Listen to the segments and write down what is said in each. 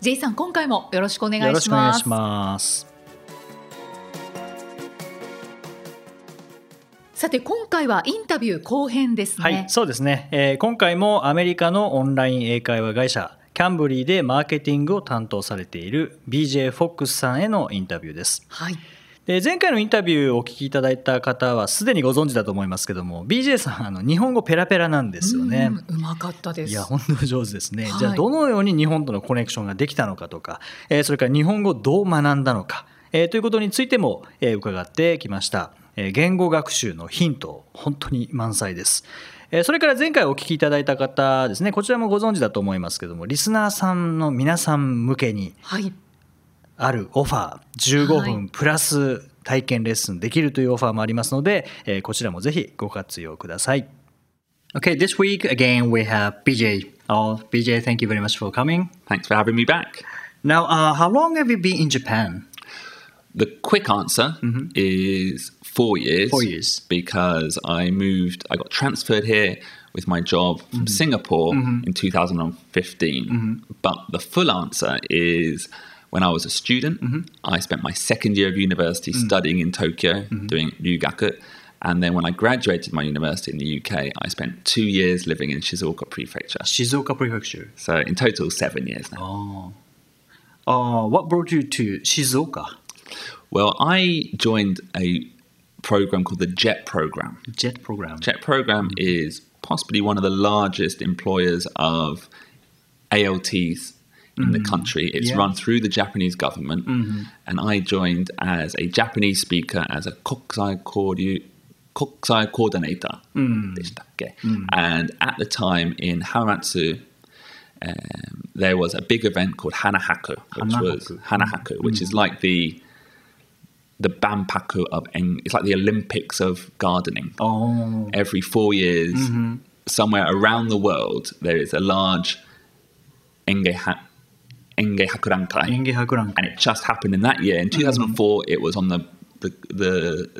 J さん今回もよろしくお願いします。よろしくお願いします。さて今回はインタビュー後編ですね。はいそうですね、えー今回もアメリカのオンライン英会話会社キャンブリーでマーケティングを担当されている BJ フォックスさんへのインタビューです。はいで前回のインタビューをお聞きいただいた方はすでにご存知だと思いますけども BJ さんあの日本語ペラペラなんですよね。うまかったです。いや本当上手ですね、はい。じゃあどのように日本とのコネクションができたのかとか、えーそれから日本語をどう学んだのか、えーということについても、えー伺ってきました、えー言語学習のヒント本当に満載です。えーそれから前回お聞きいただいた方ですね。こちらもご存知だと思いますけどもリスナーさんの皆さん向けにはいあるオファー15はい分プラス体験レッスンできるというオファーもありますので、えーこちらもぜひご活用ください。Okay, this week again we have BJ. Oh, BJ, thank you very much for coming. Thanks for having me back. Now, uh, how long have you been in Japan? The quick answer is four years. Four years. Because I moved, I got transferred here with my job from Singapore in 2015. But the full answer is when I was a student, mm-hmm. I spent my second year of university mm. studying in Tokyo, mm-hmm. doing Ryugaku. And then when I graduated my university in the UK, I spent two years living in Shizuoka Prefecture. Shizuoka Prefecture. So in total, seven years now. Oh. Uh, what brought you to Shizuoka? Well, I joined a program called the JET program. Jet program. JET program mm-hmm. is possibly one of the largest employers of ALTs in the hmm. country. It's yeah. run through the Japanese government, mm-hmm. and I joined as a Japanese speaker as a kokusai coordinator. Kokusai coordinator mm. mm. And at the time in Hamamatsu, um, there was a big event called Hanahaku, which Hanahaku. was Hanahaku, mm. which is like the the Bampaku of it's like the Olympics of gardening. Oh. Every four years, mm-hmm. somewhere around the world, there is a large Enge Enge Hakurankai. Enge Hakurankai. And it just happened in that year. In mm-hmm. 2004, it was on the, the, the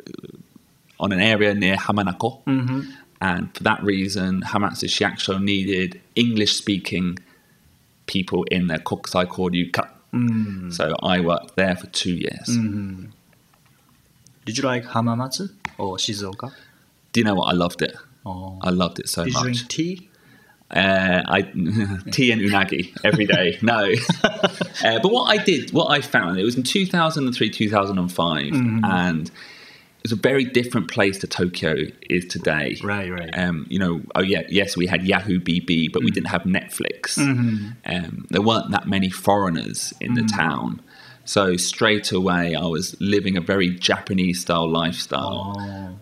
on an area near Hamanako. Mm-hmm. And for that reason, Hamatsu Shiakusho needed English speaking people in their Kokusai Koryu Cup. Mm. So I worked there for two years. Mm-hmm. Did you like Hamamatsu or Shizuoka? Do you know what? I loved it. Oh. I loved it so Did you much. drink tea? Uh, I tea and unagi every day. No, uh, but what I did, what I found, it was in 2003, 2005, Mm-hmm. and it was a very different place to Tokyo is today. Right, right. Um, you know, oh yeah, yes, we had Yahoo BB, but we didn't have Netflix. Um, there weren't that many foreigners in the town. So straight away, I was living a very Japanese style lifestyle,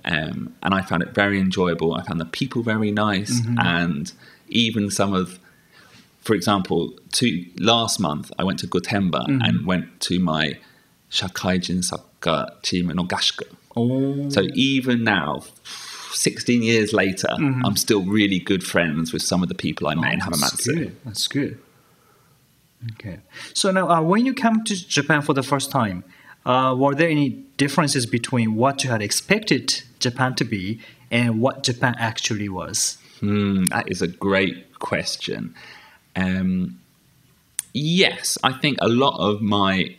um, and I found it very enjoyable. I found the people very nice, and even some of, for example, two, last month I went to Gotemba and went to my Shakaijin Soccer team in Ogashiku. Oh. So even now, 16 years later, I'm still really good friends with some of the people I met in That's good. That's good. Okay. So now, uh, when you come to Japan for the first time, uh, were there any differences between what you had expected Japan to be and what Japan actually was? Hmm, that is a great question. Um, yes, I think a lot of my,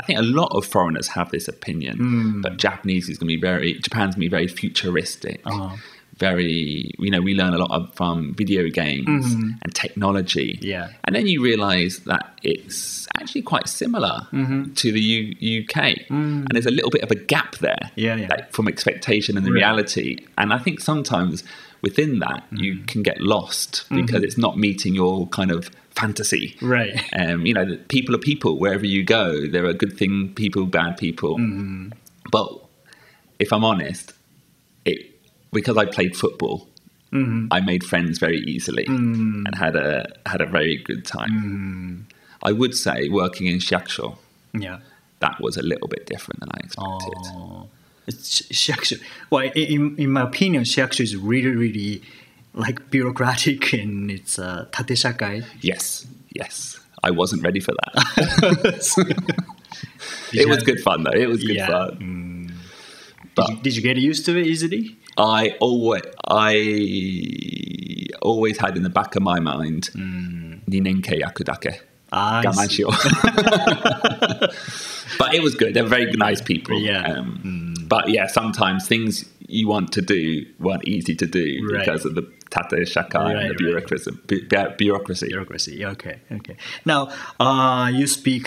I think a lot of foreigners have this opinion, but Japanese is going to be very, Japan's going to be very futuristic. Uh-huh. Very, you know, we learn a lot of, from video games and technology. Yeah. And then you realize that it's actually quite similar to the U- UK. And there's a little bit of a gap there Yeah, yeah. like, from expectation and the reality. And I think sometimes within that, you mm. can get lost mm-hmm. because it's not meeting your kind of fantasy. Right. Um, you know, people are people wherever you go. There are good thing people, bad people. Mm-hmm. But if I'm honest, it because I played football, mm-hmm. I made friends very easily and had a had a very good time. I would say working in Shaksho, Yeah. that was a little bit different than I expected. Oh, well, in, in my opinion, shiakshu is really, really like bureaucratic and it's uh, tate shakai. Yes, yes. I wasn't ready for that. it was good fun, though. It was good yeah. fun. Mm. But did you, did you get used to it easily? I always, I always had in the back of my mind, mm. Ninenke Yakudake. Ah, Gamanshio. but it was good. They're very nice people. Yeah. Um, mm but yeah, sometimes things you want to do weren't easy to do Right. because of the tate shaka Right, and the right. bureaucracy. bu- bu- bureaucracy. Bureaucracy. Okay, okay. Now, uh, you speak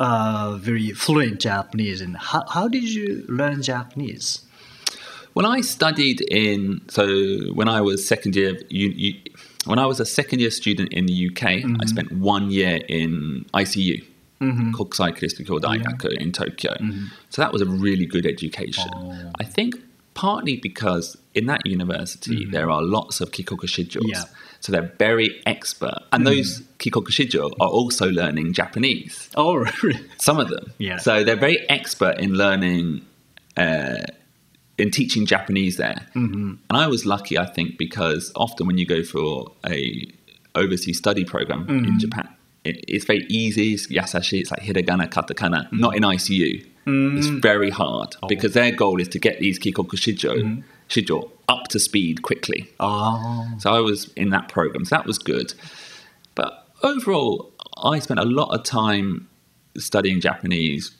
uh, very fluent Japanese, and how, how did you learn Japanese? When I studied in, so when I was second year, you, you, when I was a second year student in the UK, I spent one year in ICU, Kokusai Kiristikyo Daigaku in Tokyo. Mm-hmm. So that was a really good education. Oh. I think partly because in that university mm-hmm. there are lots of kikoku shijos. Yeah. So they're very expert. And mm-hmm. those Kikokushijo are also learning Japanese Oh, really? some of them. Yeah. So they're very expert in learning, uh, in teaching Japanese there. Mm-hmm. And I was lucky, I think, because often when you go for a overseas study program in Japan, it, it's very easy. It's yasashi. It's like hiragana, katakana. Mm. Not in ICU. It's mm. very hard oh. because their goal is to get these kikoku shijo, mm-hmm. shijo up to speed quickly. Oh, So I was in that program. So that was good. But overall, I spent a lot of time studying Japanese,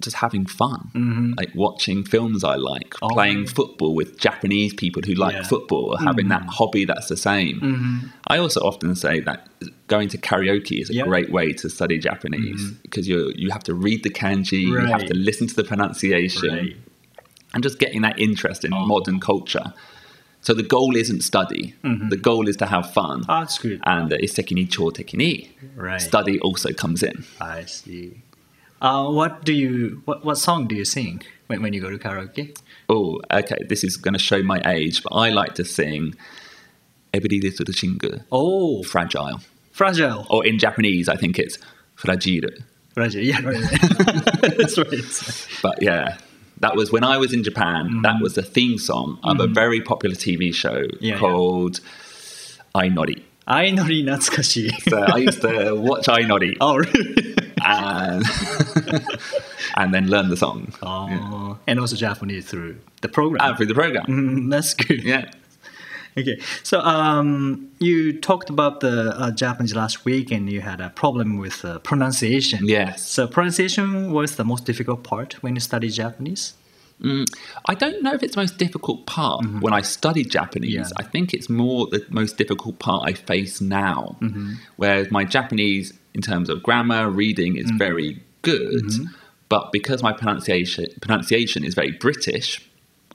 just having fun, mm-hmm. like watching films I like, Oh. playing football with Japanese people who like Yeah. football, or having that mm-hmm. hobby that's the same. Mm-hmm. I also often say that going to karaoke is a Yeah. great way to study Japanese because you you have to read the kanji, you have to listen to the pronunciation right. and just getting that interest in oh. modern culture. So the goal isn't study. The goal is to have fun. Oh, that's good. And uh, iseki ni choteki ni, Right. study also comes in. I see. Uh, what do you what, what song do you sing when, when you go to karaoke? Oh, okay. This is going to show my age, but I like to sing "Every Little Thing." Oh, fragile, fragile. Or in Japanese, I think it's "fragile." Fragile, yeah. That's right. But yeah, that was when I was in Japan. Mm. That was the theme song of mm. a mm-hmm. very popular TV show yeah, called yeah. "Ainori." Ainori Natsukashi. so I used to watch Ainori. Oh, really? And, and then learn the song Oh, and also Japanese through the program. and through the program. Mm, that's good. Yeah. Okay, so um, you talked about the uh, Japanese last week, and you had a problem with uh, pronunciation. Yes. So pronunciation was the most difficult part when you study Japanese. Mm, I don't know if it's the most difficult part when I studied Japanese. Mm-hmm. Yeah. I think it's more the most difficult part I face now. Mm-hmm. Whereas my Japanese, in terms of grammar, reading, Mm-hmm. is very good. But because my pronunciation pronunciation is very British,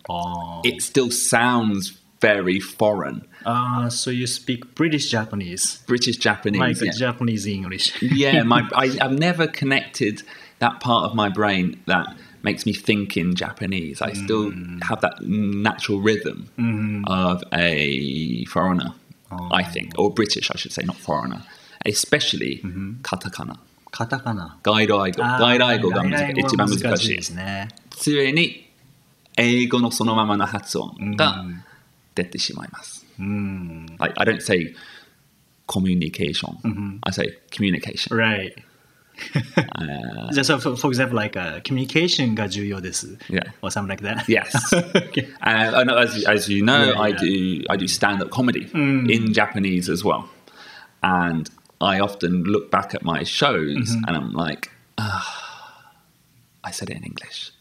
Oh. it still sounds very foreign. Uh, so you speak British Japanese, British Japanese. like yeah. Japanese English. yeah, my I, I've never connected that part of my brain that makes me think in Japanese. I still have that natural rhythm of a foreigner, I think, or British, I should say, not foreigner. Especially katakana. カタカナ。外来語。外来語が難しい一番難しいで。すね。常に英語のそのままの発音が出てしまいます。うん。 Like, I don't say communication. I say communication. Right. じゃあ、so for, for example, like、uh, communication が重要です。 Yeah. Or something like that. Yes. okay. And I know, as, as you know, Yeah, I yeah. do I do stand up comedy in Japanese as well, and I often look back at my shows and I'm like, ah, I said it in English.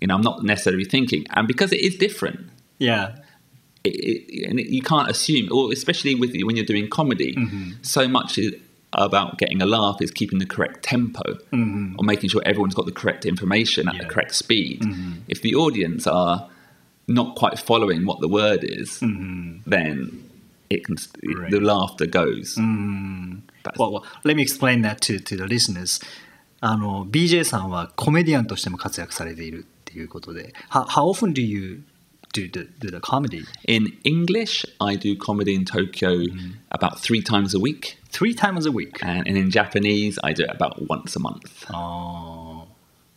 You know, I'm not necessarily thinking, and because it is different, Yeah. it, it, and it, you can't assume, or especially with when you're doing comedy, so much is about getting a laugh is keeping the correct tempo or making sure everyone's got the correct information at the Yeah. correct speed. If the audience are not quite following what the word is, then it can Right. the laughter goes. But- Well, well, let me explain that to, to the listeners. あの BJ さんはコメディアンとしても活躍されているっていうことで、how, how often do you do the, do the comedy? In English, I do comedy in Tokyo about three times a week, Three times a week. and, and in Japanese, I do it about once a month. あ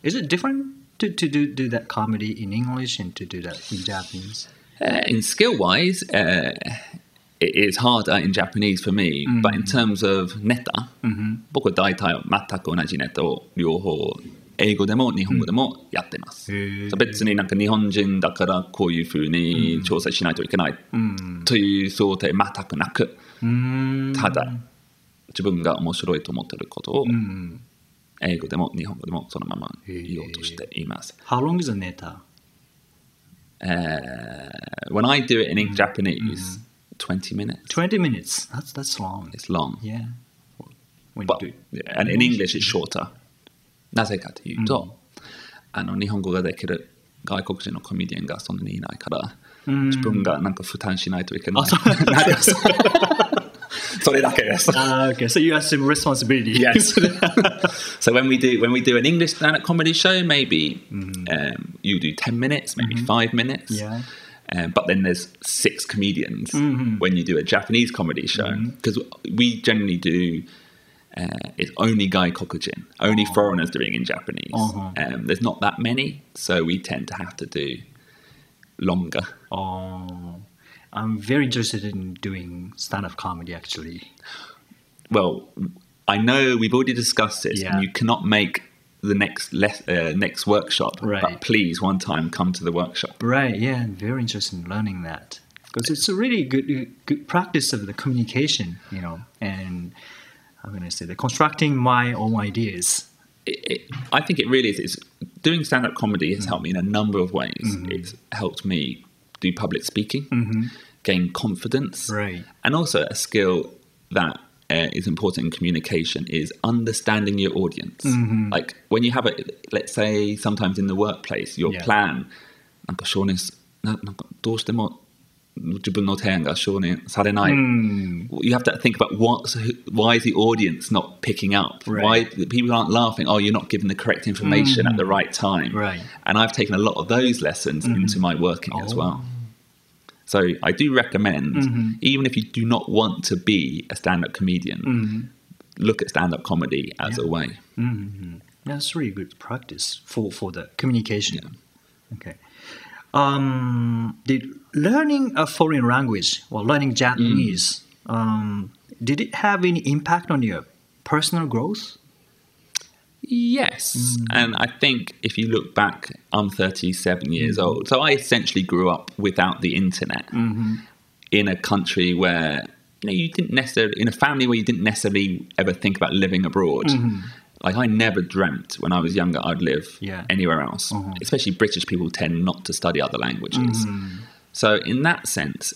Is it different to, to do, do that comedy in English and to do that in Japanese? Uh, in skill wise, uh, it is harder in Japanese for me, but in terms of ネタ、僕は大体全く同じネタを両方 英語でも日本語でもやってます。う別になんか日本人だからこういうふうに調整しないといけないという想定全くなく、ただ自分が面白いと思っていることを英語でも日本語でもそのまま言おうとしています。How long is a neta? Uh, when I do it in Japanese, 20 minutes. 20 minutes. That's that's long. It's long. Yeah. When But, you do it. and in English it's shorter. なぜかというと、あの日本語ができる外国人のコメディアンがそんなにいないから、自分がなんか負担しないといけない。なんですそれだけです。 Ah, okay, so you have some responsibility. yes. so when we do when we do an English stand-up comedy show, maybe um, you do ten minutes, maybe five minutes. Yeah. Um, but then there's six comedians when you do a Japanese comedy show because we generally do. uh, it's only Guy Kokujin, only foreigners doing in Japanese. Uh-huh. Um, there's not that many, so we tend to have to do longer. Oh, I'm very interested in doing stand-up comedy. Actually, Well, I know we've already discussed this, Yeah. and you cannot make the next les- uh, next workshop. Right. But please, one time, come to the workshop. right? Yeah, I'm very interested in learning that because it's a really good good practice of the communication, you know, and how can I say the constructing my own ideas. It, it, I think it really is. It's, doing stand-up comedy has helped me in a number of ways. It's helped me do public speaking, gain confidence, Right. and also a skill that uh, is important in communication is understanding your audience. Like when you have a, let's say, sometimes in the workplace, your Yeah. plan, なんか承認すななんかどうしても Gibraltar Saturday night. Hmm. You have to think about what, why is the audience not picking up? Right. Why people aren't laughing? Oh, you're not giving the correct information mm. at hmm. the right time. Right. And I've taken a lot of those lessons mm. into my working oh. as well. So I do recommend, mm-hmm. even if you do not want to be a stand-up comedian, mm-hmm. look at stand-up comedy as yeah. a way. Mm-hmm. That's really good practice for for the communication. Yeah. Okay. Um, did learning a foreign language or learning Japanese, mm. um, did it have any impact on your personal growth? Yes, mm. and I think if you look back, I'm 37 years mm-hmm. old, so I essentially grew up without the internet. Mm-hmm. In a country where you know you didn't necessarily in a family where you didn't necessarily ever think about living abroad. Mm-hmm. Like I never dreamt when I was younger I'd live Yeah. anywhere else. Especially British people tend not to study other languages. So in that sense,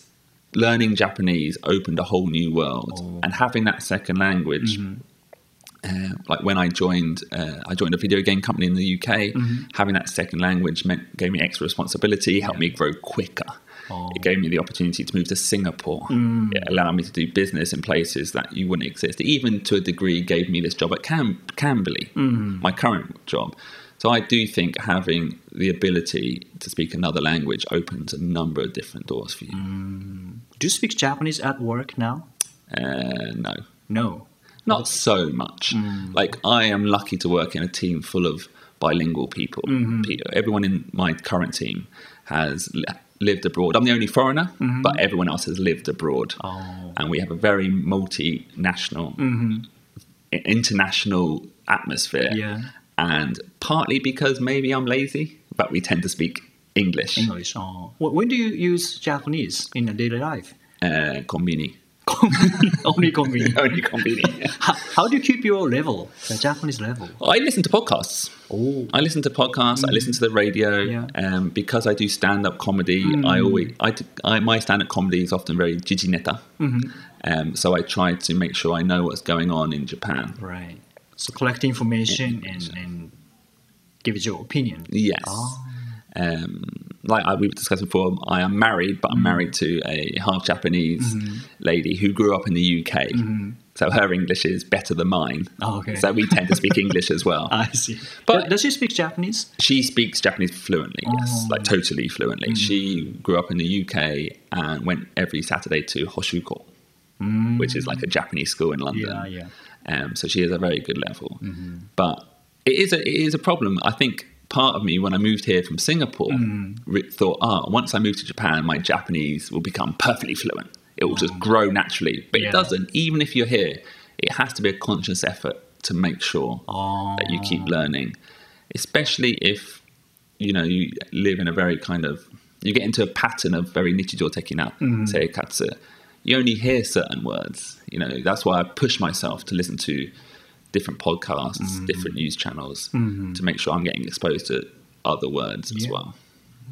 learning Japanese opened a whole new world, and having that second language uh, like when I joined, uh, I joined a video game company in the UK. Having that second language meant gave me extra responsibility, helped me grow quicker. It gave me the opportunity to move to Singapore. Mm. It allowed me to do business in places that you wouldn't exist. It even to a degree gave me this job at Cam- Cambly, mm. my current job. So I do think having the ability to speak another language opens a number of different doors for you. Mm. Do you speak Japanese at work now? Uh, no, No. not so much. Like I am lucky to work in a team full of bilingual people. Mm-hmm. Pe- Everyone in my current team has lived abroad. I'm the only foreigner, but everyone else has lived abroad, Oh. and we have a very multinational, i- international atmosphere. Yeah. And partly because maybe I'm lazy, but we tend to speak English. English. Oh. When do you use Japanese in your daily life? Uh, konbini. Only convenient. Only konbini. how, how do you keep your level, the Japanese level? I listen to podcasts. Oh. I listen to podcasts. I listen to the radio. Yeah. Um, because I do stand-up comedy, I always I, I my stand-up comedy is often very jijineta. Um, so I try to make sure I know what's going on in Japan. Right. So collect information and, and give it your opinion. Yes. Um, like I, we were discussing before, I am married, but I'm mm. married to a half Japanese mm-hmm. lady who grew up in the UK. Mm-hmm. So her English is better than mine. Oh, okay. So we tend to speak English as well. I see. But- does she speak Japanese? She speaks Japanese fluently, yes, oh. like totally fluently. Mm. She grew up in the UK and went every Saturday to Hoshuko, mm. which is like a Japanese school in London. Yeah, yeah. Um, so she has a very good level. Mm-hmm. But it is a it is a problem. I think part of me when I moved here from Singapore mm. re- thought, ah, once I move to Japan, my Japanese will become perfectly fluent. It will just grow naturally, but Yeah. it doesn't. Even if you're here, it has to be a conscious effort to make sure that you keep ah. learning, especially if you know you live in a very kind of you get into a pattern of very nichijo tekina mm. seikatsu. You only hear certain words. You know that's why I push myself to listen to different podcasts, different news channels to make sure I'm getting exposed to other words as well.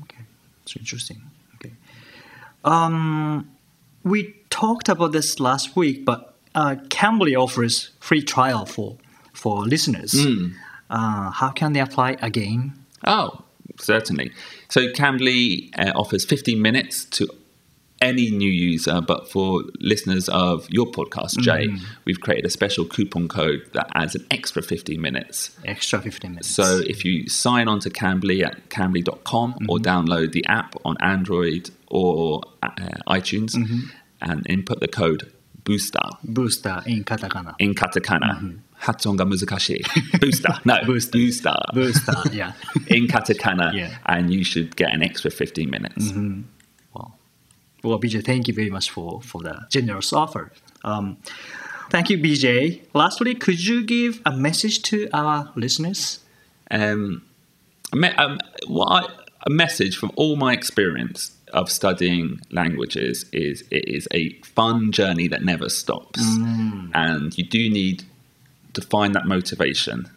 Okay, it's interesting. Okay, um, we talked about this last week, but uh, Cambly offers free trial for for listeners. Uh, how can they apply again? Oh, certainly. So Cambly uh, offers 15 minutes to any new user, but for listeners of your podcast, Jay, we've created a special coupon code that adds an extra 15 minutes. Extra fifteen minutes. So if you sign on to Cambly at cambly.com or download the app on Android or uh, iTunes and input the code booster booster in katakana. in katakana. 発音が難しい。booster. No, Booster. booster. Booster, yeah. in katakana, Yeah. and you should get an extra 15 minutes. Well, well, BJ, thank you very much for, for the generous offer. Um, thank you, BJ. Lastly, could you give a message to our listeners? Um, um, what I, a message from all my experience of studying languages is it is a fun journey that never stops, and you do need to find that motivation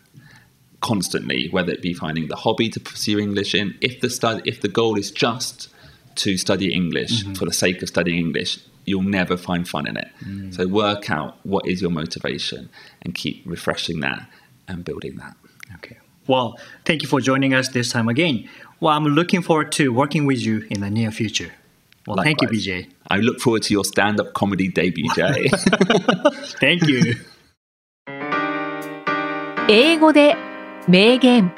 constantly, whether it be finding the hobby to pursue English in. If the stud- if the goal is just to study English for the sake of studying English, you'll never find fun in it. So work out what is your motivation and keep refreshing that and building that. Okay. Well, thank you for joining us this time again. Well, I'm looking forward to working with you in the near future. Well, thank you, Likewise. BJ. I look forward to your stand-up comedy debut, Jay. Thank you. 英語で名言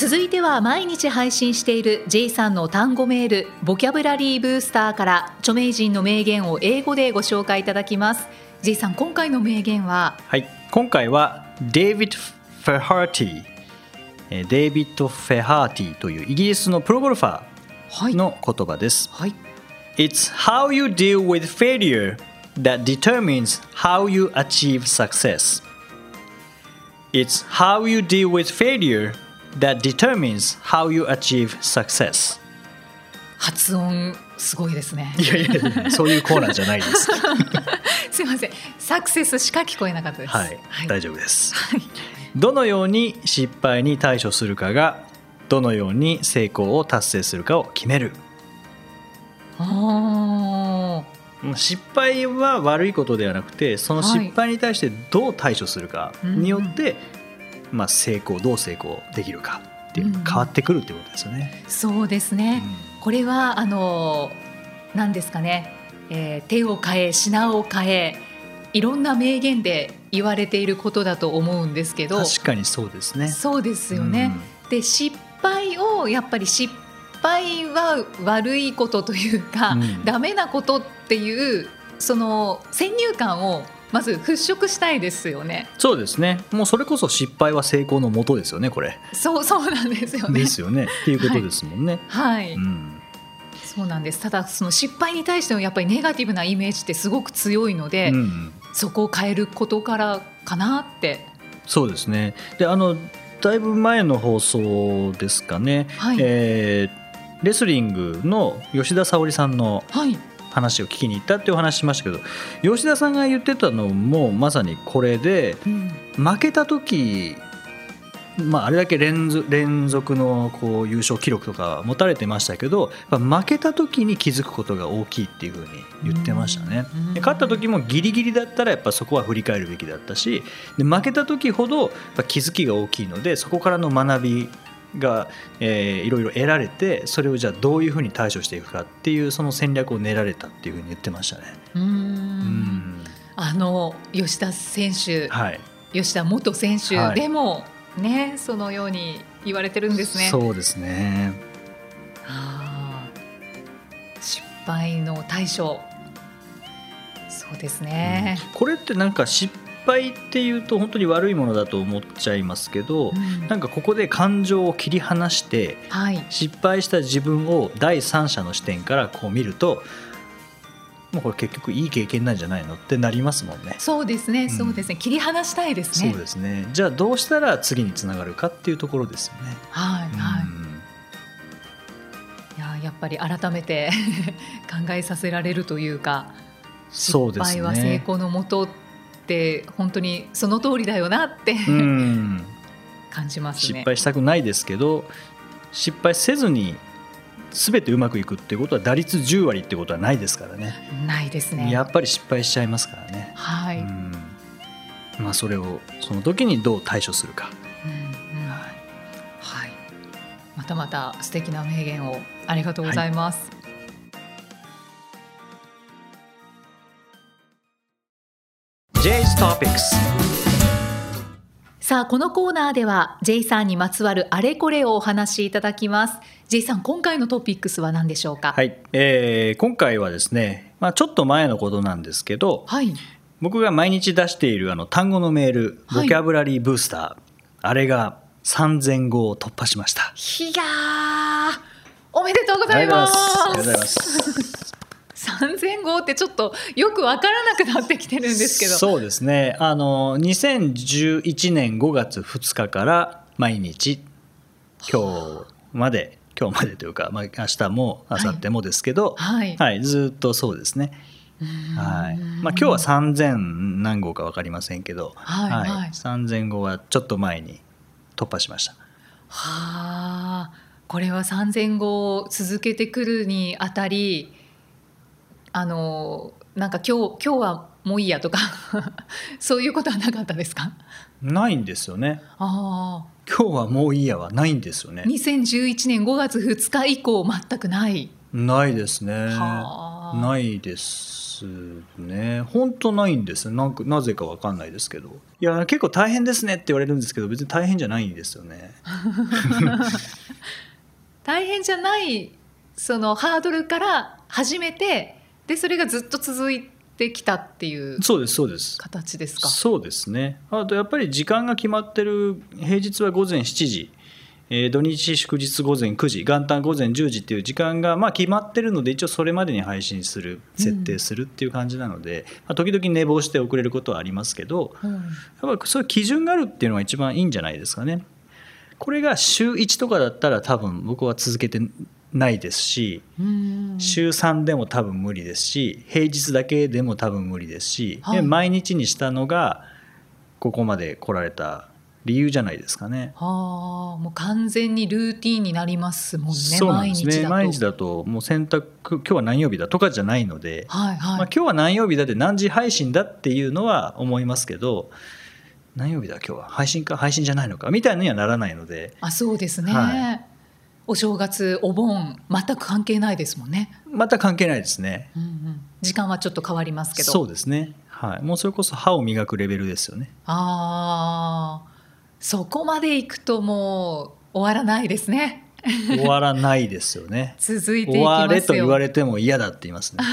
続いては毎日配信している J さんの単語メールボキャブラリーブースターから著名人の名言を英語でご紹介いただきます。J さん今回の名言は？はい、今回はデイビッド・フェハーティえーデイビッド・フェハーティというイギリスのプロゴルファはい。ーの言葉です。はい。It's how you deal with failure that determines how you achieve success. It's how you deal with failure that determines how you achieve success. 発音すごいですね。いやいやいや、そういうコーナーじゃないです。すいません。サクセスしか聞こえなかったです。はい、はい。大丈夫です。はい。どのように失敗に対処するかがどのように成功を達成するかを決める。あ失敗は悪いことではなくてその失敗に対してどう対処するかによって、まあ、成功どう成功できるかっていうのが変わってくるっていうことですよね。ーそうですね、これはあの何ですかね、えー手を変え品を変えいろんな名言で言われていることだと思うんですけど確かにそうですね。そうですよね。で失敗をやっぱり失敗は悪いことというか、うんダメなことっていうその先入観をまず払拭したいですよね。そうですね。もうそれこそ失敗は成功のもとですよね、これ。そう そうなんですよね。ですよね。っていうことですもんね。はい、うんそうなんです。ただその失敗に対してのやっぱりネガティブなイメージってすごく強いので、うんそこを変えることからかなって。そうですね。で、あのだいぶ前の放送ですかね。はいえーレスリングの吉田沙保里さんのはい。話を聞きに行ったっていうお話しましたけど吉田さんが言ってたのもまさにこれでうん。負けた時、まあ、あれだけ連続連続のこう優勝記録とか持たれてましたけど負けた時に気づくことが大きいっていうふうに言ってましたね。うん。で勝った時もギリギリだったらやっぱそこは振り返るべきだったしで負けた時ほど気づきが大きいのでそこからの学びが、えーいろいろ得られてそれをじゃあどういうふうに対処していくかっていうその戦略を練られたっていうふうに言ってましたね。うーん。うん。あの吉田選手、はい、吉田元選手はい。でも、ねそのように言われてるんですね。そうですね。失敗の対処。そうですね、うん、これってなんか失敗っていうと本当に悪いものだと思っちゃいますけど、うん、なんかここで感情を切り離して、はい、失敗した自分を第三者の視点からこう見るともうこれ結局いい経験なんじゃないのってなりますもんね。そうですね、そうですね、切り離したいですね。そうですね。じゃあどうしたら次につながるかっていうところですよね。はい、はい。いややっぱり改めて 考えさせられるというか、失敗は成功のもとって本当にその通りだよなって感じますね。失敗したくないですけど、失敗せずに全てうまくいくっていうことは打率10割ってことはないですからね。ないですね。やっぱり失敗しちゃいますからね。はい、まあ、それをその時にどう対処するか、うんうん、はい、はい、またまた素敵な名言をありがとうございます、はい、J's Topics. さあこのコーナーでは J さんにまつわるあれこれをお話しいただきます。J さん今回のトピックスは何でしょうか？はい、えー、今回はですねまあちょっと前のことなんですけど、はい、僕が毎日出しているあの単語のメールボキャブラリーブースター、はい、あれが3000語を突破しました。いやおめでとうございます。ありがとうございます3000号ってちょっとよく分からなくなってきてるんですけど。そうですね。あの2011年5月2日から毎日今日まで今日までというか、まあ、明日も明後日もですけど、はい、はい、ずっとそうですね。はい。まあ、今日は3000何号か分かりませんけど、はいはい。はい、3000号はちょっと前に突破しました。はあ。これは3000号続けてくるにあたりあのなんか今日今日はもういいやとか そういうことはなかったですか？ないんですよね。ああ今日はもういいやはないんですよね。2011年5月2日以降全くない。ないですね。ないですね。本当ないんですなんかなぜかわかんないですけど。いや結構大変ですねって言われるんですけど別に大変じゃないんですよね。大変じゃないそのハードルから始めてでそれがずっと続いてきたっていうそうですそうです。形ですか？そうですね。あとやっぱり時間が決まってる平日は午前7時えー、土日祝日午前9時元旦午前10時っていう時間がまあ決まってるので一応それまでに配信する設定するっていう感じなので、うん、まあ、時々寝坊して遅れることはありますけど、うん、やっぱりそういう基準があるっていうのが一番いいんじゃないですかね。これが週1とかだったら多分僕は続けてないですし週3でも多分無理ですし平日だけでも多分無理ですし、はい、毎日にしたのがここまで来られた理由じゃないですかね。はあ、もう完全にルーティンになりますもんね。そうなんですね。毎日だともう選択今日は何曜日だとかじゃないので、はいはい、まあ今日は何曜日だって何時配信だっていうのは思いますけど。何曜日だ今日は配信か配信じゃないのかみたいにはならないのであそうですね、はいお正月お盆全く関係ないですもんね。また関係ないですね、うんうん、時間はちょっと変わりますけど。そうですね。はい。もうそれこそ歯を磨くレベルですよね。ああそこまでいくともう終わらないですね。終わらないですよね。続いて終われと言われても嫌だって言いますね。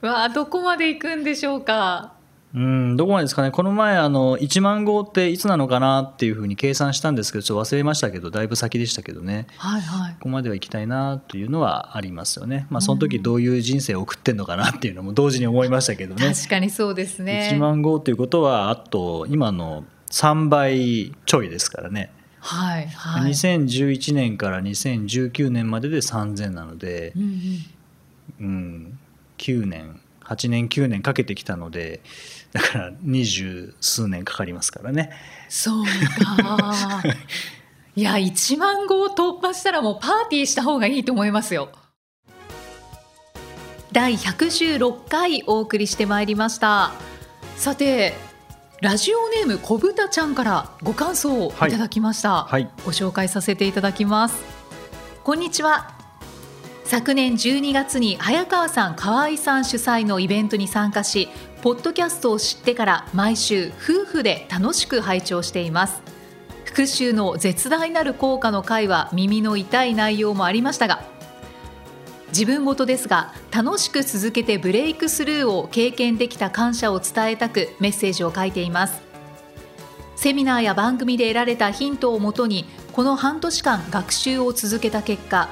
わあどこまで行くんでしょうかうんどこまでですかね、この前、あの1万号っていつなのかなっていうふうに計算したんですけど、ちょっと忘れましたけど、だいぶ先でしたけどね、はいはい、ここまでは行きたいなというのはありますよね、まあ、その時どういう人生を送ってんのかなっていうのも同時に思いましたけどね、確かにそうですね。1万号ということは、あと今の3倍ちょいですからね。はいはい、2011年から2019年までで3000なので、うん、うん。うん、9年8年9年かけてきたのでだから二十数年かかりますからね。そうか。いや1万号突破したらもうパーティーした方がいいと思いますよ。第116回お送りしてまいりました。さてラジオネームこぶたちゃんからご感想をいただきました、はい。はい、ご紹介させていただきます。こんにちは。昨年12月に早川さん河合さん主催のイベントに参加しポッドキャストを知ってから毎週夫婦で楽しく拝聴しています。復習の絶大なる効果の回は耳の痛い内容もありましたが自分ごとですが楽しく続けてブレイクスルーを経験できた感謝を伝えたくメッセージを書いています。セミナーや番組で得られたヒントをもとにこの半年間学習を続けた結果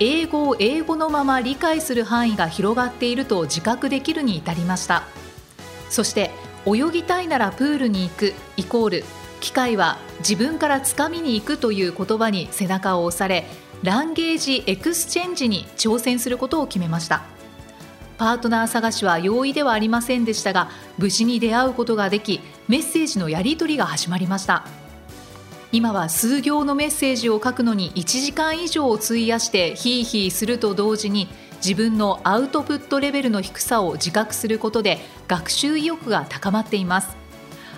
英語を英語のまま理解する範囲が広がっていると自覚できるに至りました。そして泳ぎたいならプールに行く。イコール機械は自分からつかみに行くという言葉に背中を押されランゲージエクスチェンジに挑戦することを決めました。パートナー探しは容易ではありませんでしたが無事に出会うことができメッセージのやり取りが始まりました。今は数行のメッセージを書くのに1時間以上を費やしてヒーヒーすると同時に自分のアウトプットレベルの低さを自覚することで学習意欲が高まっています。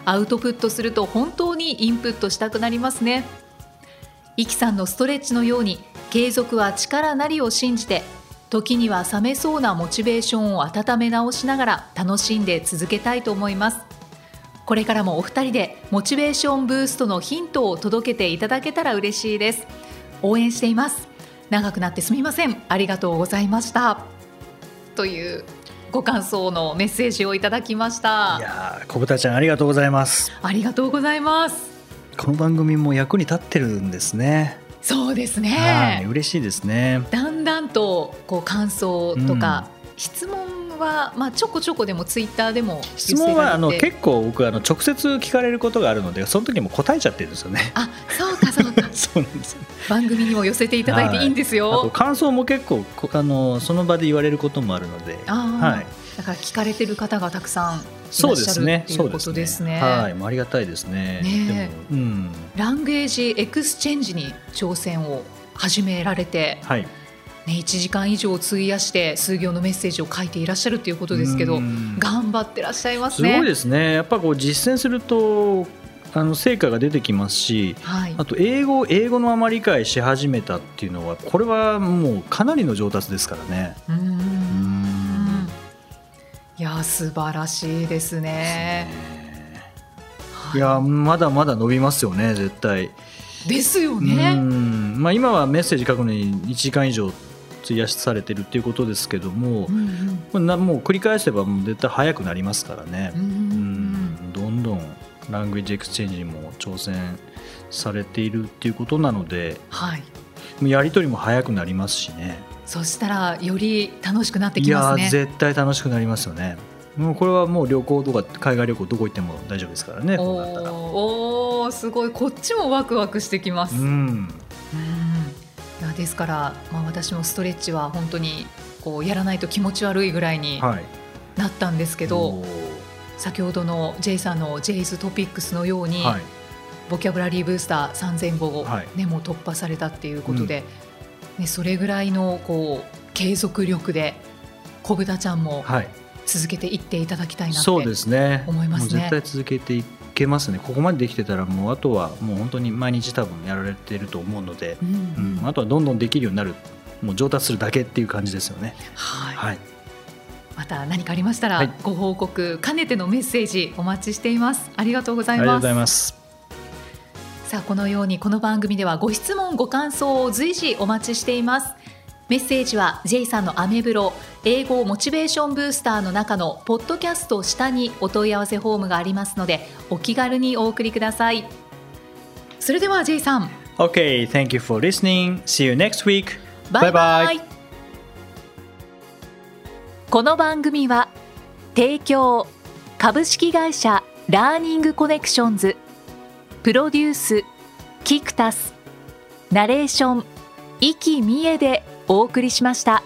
アウトプットすると本当にインプットしたくなりますね。イキさんのストレッチのように継続は力なりを信じて時には冷めそうなモチベーションを温め直しながら楽しんで続けたいと思います。これからもお二人でモチベーションブーストのヒントを届けていただけたら嬉しいです。応援しています。長くなってすみません。ありがとうございました。というご感想のメッセージをいただきました。いや小豚ちゃんありがとうございます。ありがとうございます。この番組も役に立ってるんですね。そうですね、はい、嬉しいですね。だんだんとこう感想とか、質問は、まあ、ちょこちょこでもツイッターでも質問はあの結構僕あの直接聞かれることがあるのでその時も答えちゃってるんですよね。あそうかそうか。そうなんです、番組にも寄せていただいていいんですよ。はい、感想も結構あのその場で言われることもあるので。はい、だから聞かれてる方がたくさんそうですね。そうことですね。はい、ありがたいですね。ねうん、ランゲージエクスチェンジに挑戦を始められて、はい、ね、1時間以上費やして数行のメッセージを書いていらっしゃるということですけど頑張ってらっしゃいますね。すごいですねやっぱこう実践するとあの成果が出てきますし、はい、あと英語英語のまま理解し始めたっていうのはこれはもうかなりの上達ですからね。うんいや素晴らしいですね。いやまだまだ伸びますよね絶対。ですよね。まあ、今はメッセージ書くのに1時間以上費やされてるっていうことですけども、うんうん、もう繰り返せばもう絶対早くなりますからね、うん、うん、どんどんラングエッジエクスチェンジにも挑戦されているっていうことなので、はい、やり取りも早くなりますしね。そしたらより楽しくなってきますね。いや絶対楽しくなりますよね。もうこれはもう旅行とか海外旅行どこ行っても大丈夫ですからねおおすごい。こっちもワクワクしてきます、うん、やですから、まあ、私もストレッチは本当にこうやらないと気持ち悪いぐらいになったんですけど、はい、先ほどの J さんの J's トピックスのように、はい、ボキャブラリーブースター3000語を、ね、もう突破されたっていうことで、うん、ね、それぐらいのこう継続力で小豚ちゃんも続けていっていただきたいなって思いますね。すね絶対続けていけますね。ここまでできてたらもうあとはもう本当に毎日多分やられてると思うので、うん、うん、あとはどんどんできるようになるもう上達するだけっていう感じですよね。はい、はい、また何かありましたら、ご報告兼ねてのメッセージお待ちしています。ありがとうございます。さあこのようにこの番組ではご質問ご感想を随時お待ちしています。メッセージは J さんのアメブロ英語モチベーションブースターの中のポッドキャスト下にお問い合わせフォームがありますのでお気軽にお送りください。それでは J さん。OK thank you for listening. See you next week. バイバイこの番組は提供株式会社ラーニングコネクションズプロデュースキクタスナレーション生きみえでお送りしました。